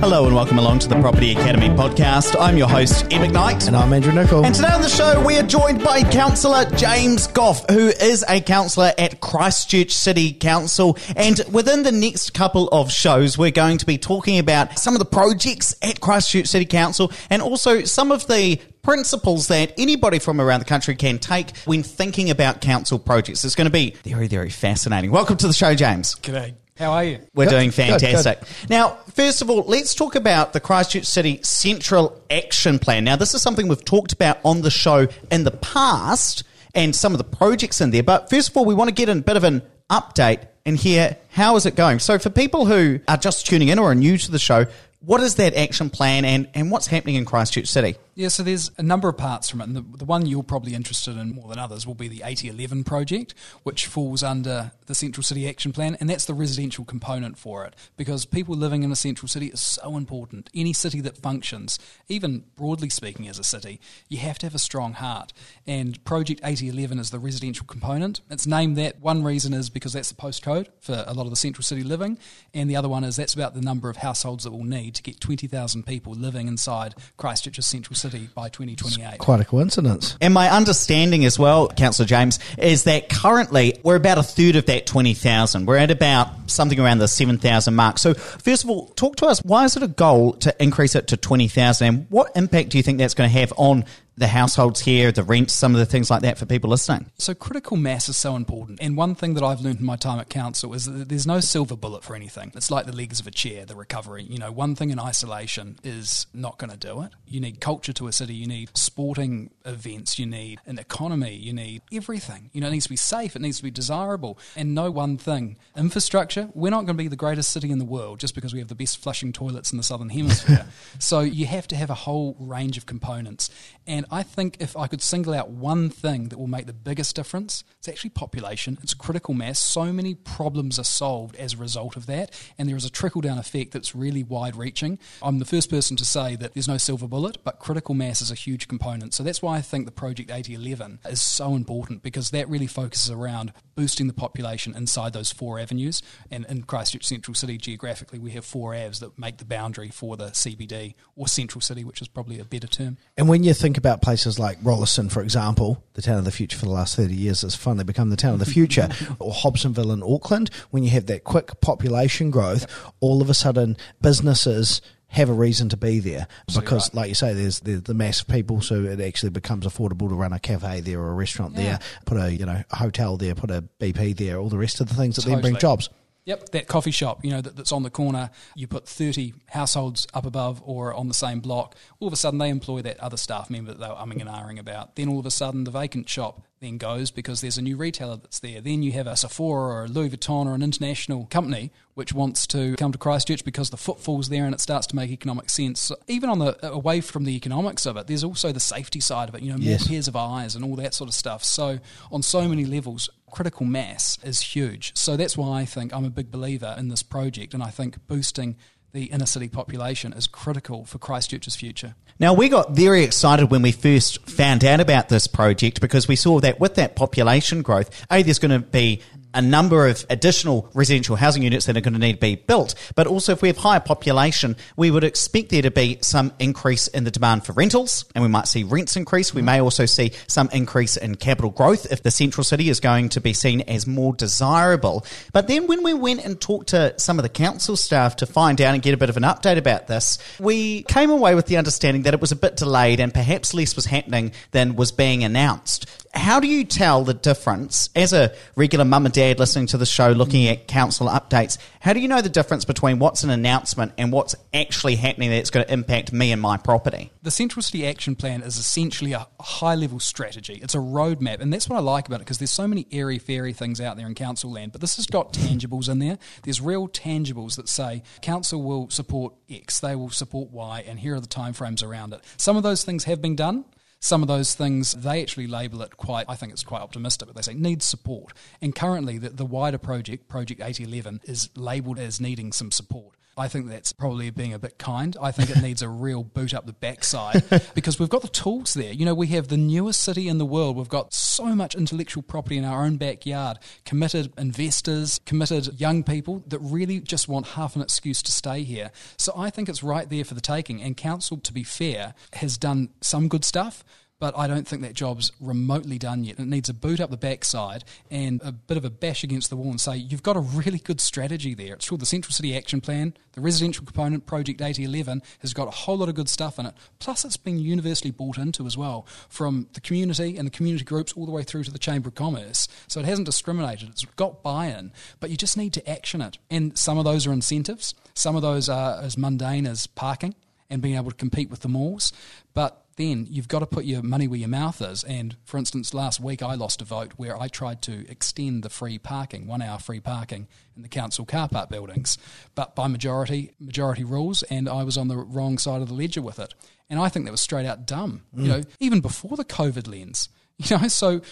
Hello and welcome along to the Property Academy podcast. I'm your host, Ed McKnight. And I'm Andrew Nicol. And today on the show, we are joined by Councillor James Gough, who is a councillor at Christchurch City Council. And within the next couple of shows, we're going to be talking about some of the projects at Christchurch City Council and also some of the principles that anybody from around the country can take when thinking about council projects. It's going to be very, very fascinating. Welcome to the show, James. G'day. How are you? We're Good, doing good, fantastic. Now, first of all, let's talk about the Christchurch City Central Action Plan. Now, this is something we've talked about on the show in the past and some of the projects in there. But first of all, we want to get a bit of an update and hear how is it going. So, for people who are just tuning in or are new to the show, what is that action plan and, and what's happening in Christchurch City? Yeah, so there's a number of parts from it. And the, the one you're probably interested in more than others will be the 8011 project, which falls under the Central City Action Plan. And that's the residential component for it because people living in a central city is so important. Any city that functions, even broadly speaking as a city, you have to have a strong heart. And Project 8011 is the residential component. It's named that. One reason is because that's the postcode for a lot of the central city living. And the other one is that's about the number of households that we'll need to get 20,000 people living inside Christchurch's central city by 2028. Quite a coincidence. And my understanding as well, Councillor James, is that currently we're about a third of that 20,000. We're at about something around the 7,000 mark. So, first of all, talk to us. Why is it a goal to increase it to 20,000? And what impact do you think that's going to have on the households here, the rents, some of the things like that for people listening? So critical mass is so important. And one thing that I've learned in my time at council is that there's no silver bullet for anything. It's like the legs of a chair, the recovery. You know, one thing in isolation is not going to do it. You need culture to a city, you need sporting events, you need an economy, you need everything. You know, it needs to be safe, it needs to be desirable. And no one thing. Infrastructure, we're not going to be the greatest city in the world just because we have the best flushing toilets in the southern hemisphere. so you have to have a whole range of components. And I think if I could single out one thing that will make the biggest difference, it's actually population. It's critical mass. So many problems are solved as a result of that, and there is a trickle down effect that's really wide reaching. I'm the first person to say that there's no silver bullet, but critical mass is a huge component. So that's why I think the Project 8011 is so important because that really focuses around boosting the population inside those four avenues. And in Christchurch Central City, geographically, we have four avs that make the boundary for the CBD or Central City, which is probably a better term. And when you think about places like Rolleston, for example, the town of the future for the last 30 years has finally become the town of the future, or Hobsonville in Auckland, when you have that quick population growth, all of a sudden businesses have a reason to be there because, right. like you say, there's the, the mass of people, so it actually becomes affordable to run a cafe there or a restaurant Yeah. there, put a you know a hotel there, put a BP there, all the rest of the things that then bring jobs. Yep, that coffee shop, you know, that, that's on the corner. You put 30 households up above or on the same block. All of a sudden, they employ that other staff member that they were umming and ahhing about. Then all of a sudden, the vacant shop then goes because there's a new retailer that's there. Then you have a Sephora or a Louis Vuitton or an international company which wants to come to Christchurch because the footfall's there and it starts to make economic sense. So even on the away from the economics of it, there's also the safety side of it. You know, more Yes. pairs of eyes and all that sort of stuff. So on so many levels, critical mass is huge. So that's why I think I'm a big believer in this project, and I think boosting the inner city population is critical for Christchurch's future. Now, we got very excited when we first found out about this project because we saw that with that population growth, A, there's going to be a number of additional residential housing units that are going to need to be built. But also, if we have higher population, we would expect there to be some increase in the demand for rentals, and we might see rents increase. We may also see some increase in capital growth if the central city is going to be seen as more desirable. But then, when we went and talked to some of the council staff to find out and get a bit of an update about this, we came away with the understanding that it was a bit delayed and perhaps less was happening than was being announced. How do you tell the difference as a regular mum and dad listening to the show, looking at council updates? How do you know the difference between what's an announcement and what's actually happening that's going to impact me and my property? The Central City Action Plan is essentially a high level strategy. It's a roadmap, and that's what I like about it because there's so many airy fairy things out there in council land, but this has got tangibles in there. There's real tangibles that say council will support X, they will support Y, and here are the timeframes around it. Some of those things have been done. Some of those things, they actually label it quite, I think it's quite optimistic, but they say needs support. And currently, the, the wider project, Project 8011, is labelled as needing some support. I think that's probably being a bit kind. I think it needs a real boot up the backside because we've got the tools there. You know, we have the newest city in the world. We've got so much intellectual property in our own backyard, committed investors, committed young people that really just want half an excuse to stay here. So I think it's right there for the taking. And council, to be fair, has done some good stuff but I don't think that job's remotely done yet. It needs a boot up the backside and a bit of a bash against the wall and say, you've got a really good strategy there. It's called the Central City Action Plan. The residential component, Project 8011, has got a whole lot of good stuff in it. Plus, it's been universally bought into as well from the community and the community groups all the way through to the Chamber of Commerce. So it hasn't discriminated. It's got buy in, but you just need to action it. And some of those are incentives, some of those are as mundane as parking and being able to compete with the malls. But then you've got to put your money where your mouth is. And for instance, last week I lost a vote where I tried to extend the free parking, one hour free parking in the council car park buildings, but by majority majority rules, and I was on the wrong side of the ledger with it. And I think that was straight out dumb. Mm. You know, even before the COVID lens. You know, so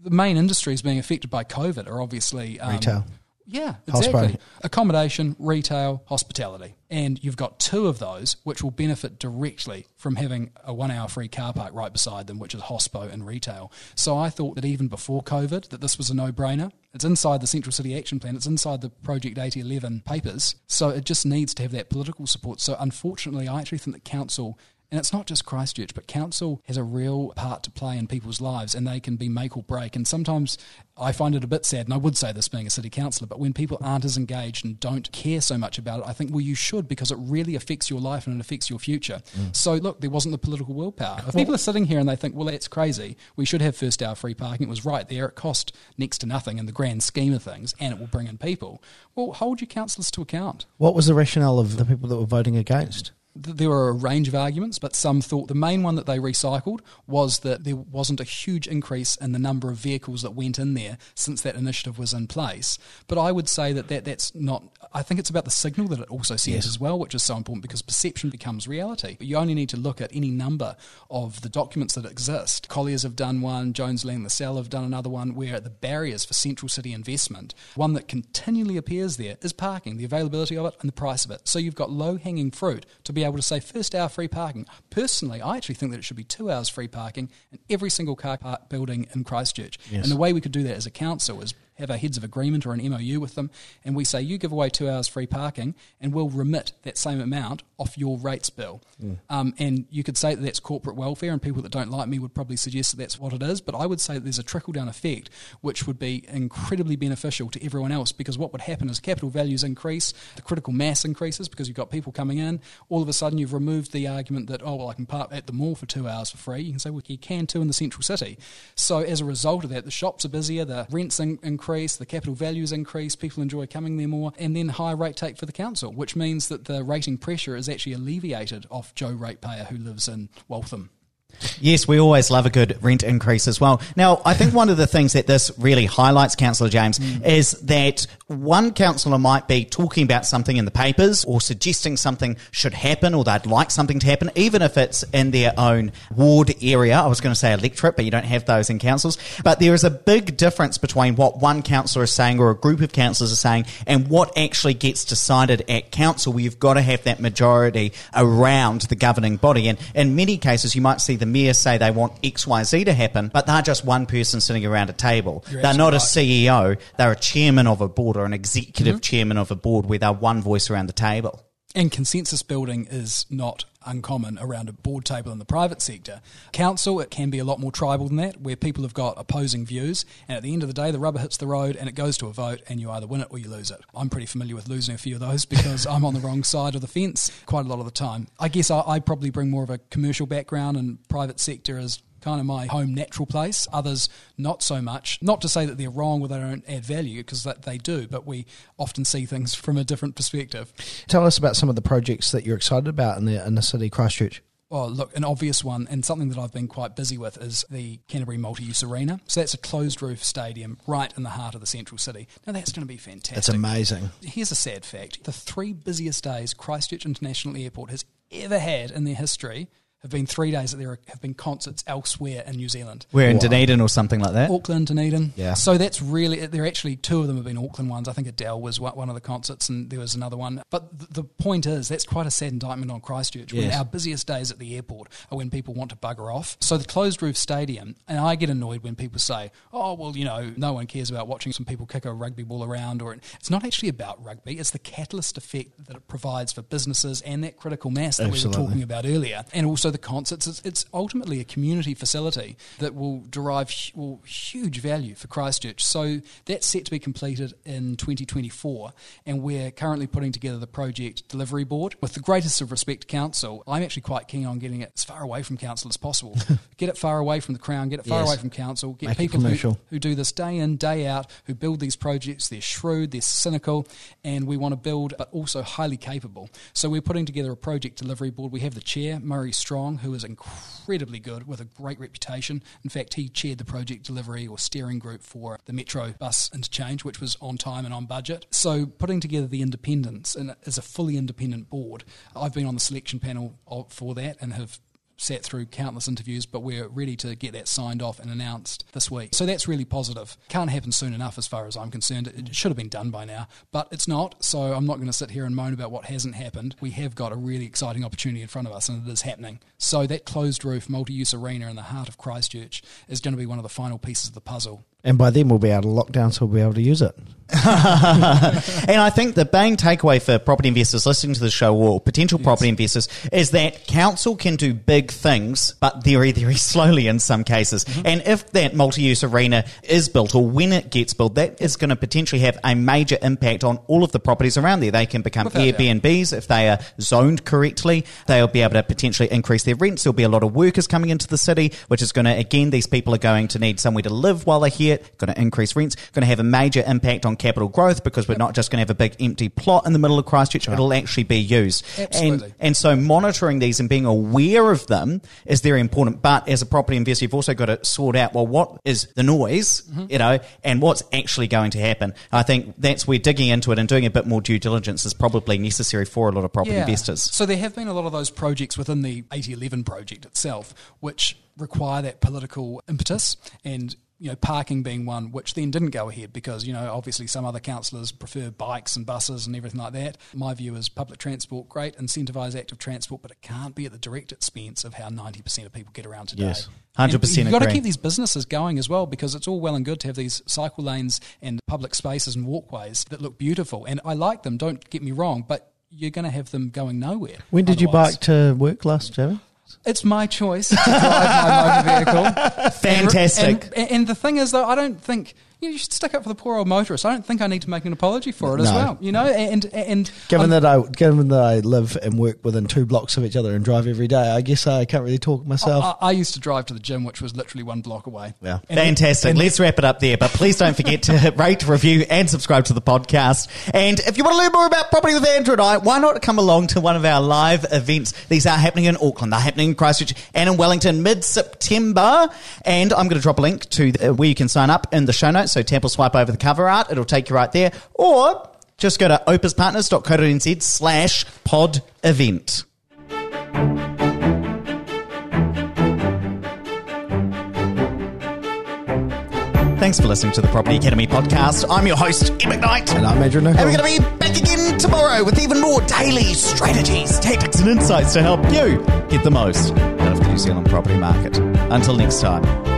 the main industries being affected by COVID are obviously um, retail. Yeah, exactly. Accommodation, retail, hospitality. And you've got two of those which will benefit directly from having a one hour free car park right beside them, which is hospo and retail. So I thought that even before COVID that this was a no brainer. It's inside the Central City Action Plan, it's inside the Project 8011 papers. So it just needs to have that political support. So unfortunately I actually think that council and it's not just Christchurch, but council has a real part to play in people's lives and they can be make or break. And sometimes I find it a bit sad, and I would say this being a city councillor, but when people aren't as engaged and don't care so much about it, I think, well, you should because it really affects your life and it affects your future. Mm. So, look, there wasn't the political willpower. If well, people are sitting here and they think, well, that's crazy, we should have first hour free parking, it was right there, it cost next to nothing in the grand scheme of things, and it will bring in people, well, hold your councillors to account. What was the rationale of the people that were voting against? There were a range of arguments, but some thought the main one that they recycled was that there wasn't a huge increase in the number of vehicles that went in there since that initiative was in place. But I would say that, that that's not, I think it's about the signal that it also sends yes. as well, which is so important because perception becomes reality. You only need to look at any number of the documents that exist. Colliers have done one, Jones Lang LaSalle have done another one, where the barriers for central city investment, one that continually appears there, is parking, the availability of it, and the price of it. So you've got low hanging fruit to be able able to say first hour free parking. Personally, I actually think that it should be two hours free parking in every single car park building in Christchurch. Yes. And the way we could do that as a council is have our heads of agreement or an MOU with them, and we say you give away two hours free parking, and we'll remit that same amount off your rates bill. Mm. Um, and you could say that that's corporate welfare, and people that don't like me would probably suggest that that's what it is. But I would say that there's a trickle down effect which would be incredibly beneficial to everyone else because what would happen is capital values increase, the critical mass increases because you've got people coming in. All of a sudden, you've removed the argument that oh well, I can park at the mall for two hours for free. You can say well, you can too in the central city. So as a result of that, the shops are busier, the rents in- increase, the capital values increase, people enjoy coming there more, and then higher rate take for the council, which means that the rating pressure is actually alleviated off Joe ratepayer who lives in Waltham. Yes, we always love a good rent increase as well. Now, I think one of the things that this really highlights, Councillor James, mm. is that one councillor might be talking about something in the papers or suggesting something should happen or they'd like something to happen, even if it's in their own ward area. I was going to say electorate, but you don't have those in councils. But there is a big difference between what one councillor is saying or a group of councillors are saying and what actually gets decided at council where you've got to have that majority around the governing body. And in many cases, you might see the mayor say they want X, Y, Z to happen, but they're just one person sitting around a table. You're they're not right. a CEO. They're a chairman of a board or an executive mm-hmm. chairman of a board where they're one voice around the table. And consensus building is not uncommon around a board table in the private sector. Council, it can be a lot more tribal than that, where people have got opposing views, and at the end of the day, the rubber hits the road and it goes to a vote, and you either win it or you lose it. I'm pretty familiar with losing a few of those because I'm on the wrong side of the fence quite a lot of the time. I guess I, I probably bring more of a commercial background, and private sector is kind of my home natural place. Others, not so much. Not to say that they're wrong or they don't add value, because they do, but we often see things from a different perspective. Tell us about some of the projects that you're excited about in the, in the city, Christchurch. Oh, look, an obvious one and something that I've been quite busy with is the Canterbury Multi Use Arena. So that's a closed roof stadium right in the heart of the central city. Now, that's going to be fantastic. It's amazing. Here's a sad fact the three busiest days Christchurch International Airport has ever had in their history have been three days that there have been concerts elsewhere in New Zealand. We're in Dunedin or something like that. Auckland, Dunedin. Yeah. So that's really, there are actually two of them have been Auckland ones. I think Adele was one one of the concerts and there was another one. But the point is, that's quite a sad indictment on Christchurch when our busiest days at the airport are when people want to bugger off. So the closed roof stadium, and I get annoyed when people say, oh, well, you know, no one cares about watching some people kick a rugby ball around. Or It's not actually about rugby, it's the catalyst effect that it provides for businesses and that critical mass that we were talking about earlier. And also the concerts. It's, it's ultimately a community facility that will derive well, huge value for Christchurch. So that's set to be completed in 2024. And we're currently putting together the project delivery board. With the greatest of respect to council, I'm actually quite keen on getting it as far away from council as possible. get it far away from the crown, get it far Yes. away from council, get Make people who, who do this day in, day out, who build these projects. They're shrewd, they're cynical, and we want to build, but also highly capable. So we're putting together a project delivery board. We have the chair, Murray Strong, who is incredibly good with a great reputation. In fact, he chaired the project delivery or steering group for the Metro bus interchange, which was on time and on budget. So putting together the independence and as a fully independent board, I've been on the selection panel for that and have sat through countless interviews, but we're ready to get that signed off and announced this week. So that's really positive. Can't happen soon enough, as far as I'm concerned. It should have been done by now, but it's not. So I'm not going to sit here and moan about what hasn't happened. We have got a really exciting opportunity in front of us, and it is happening. So that closed roof multi use arena in the heart of Christchurch is going to be one of the final pieces of the puzzle. And by then we'll be out of lockdown, so we'll be able to use it. and I think the main takeaway for property investors listening to the show or potential property investors is that council can do big things, but very, very slowly in some cases. Mm-hmm. And if that multi-use arena is built or when it gets built, that is going to potentially have a major impact on all of the properties around there. They can become Without doubt. Airbnbs if they are zoned correctly. They'll be able to potentially increase their rents. There'll be a lot of workers coming into the city, which is going to, again, these people are going to need somewhere to live while they're here, going to increase rents, going to have a major impact on capital growth because we're not just going to have a big empty plot in the middle of Christchurch. It'll actually be used. Absolutely. And, and so monitoring these and being aware of them is very important. But as a property investor, you've also got to sort out, well, what is the noise, Mm-hmm. you know, and what's actually going to happen. I think that's where digging into it and doing a bit more due diligence is probably necessary for a lot of property investors. So there have been a lot of those projects within the 8011 project itself, which require that political impetus and you know, parking being one, which then didn't go ahead because, you know, obviously some other councillors prefer bikes and buses and everything like that. My view is public transport, great, incentivise active transport, but it can't be at the direct expense of how 90% of people get around today. Yes. 100% You've got to keep these businesses going as well because it's all well and good to have these cycle lanes and public spaces and walkways that look beautiful. And I like them, don't get me wrong, but you're going to have them going nowhere. When did you bike to work last, Jamie? It's my choice to drive my motor vehicle. Fantastic. And, and, and the thing is, though, I don't think you, know, you should stick up for the poor old motorist. I don't think I need to make an apology for it as well. You know, and and Given I'm- that I given that I live and work within two blocks of each other and drive every day, I guess I can't really talk myself. I, I used to drive to the gym, which was literally one block away. Yeah. And- Fantastic. Let's wrap it up there. But please don't forget to rate, review, and subscribe to the podcast. And if you want to learn more about property with Andrew and I, why not come along to one of our live events? These are happening in Auckland. They're happening in Christchurch and in Wellington mid-September. And I'm going to drop a link to the, where you can sign up in the show notes. So Temple swipe over the cover art. It'll take you right there. Or just go to opespartners.co.nz slash pod event. Thanks for listening to the Property Academy podcast. I'm your host, Ed McKnight. and I'm Andrew And we're going to be back again tomorrow with even more daily strategies, tactics, and insights to help you get the most out of the New Zealand property market. Until next time.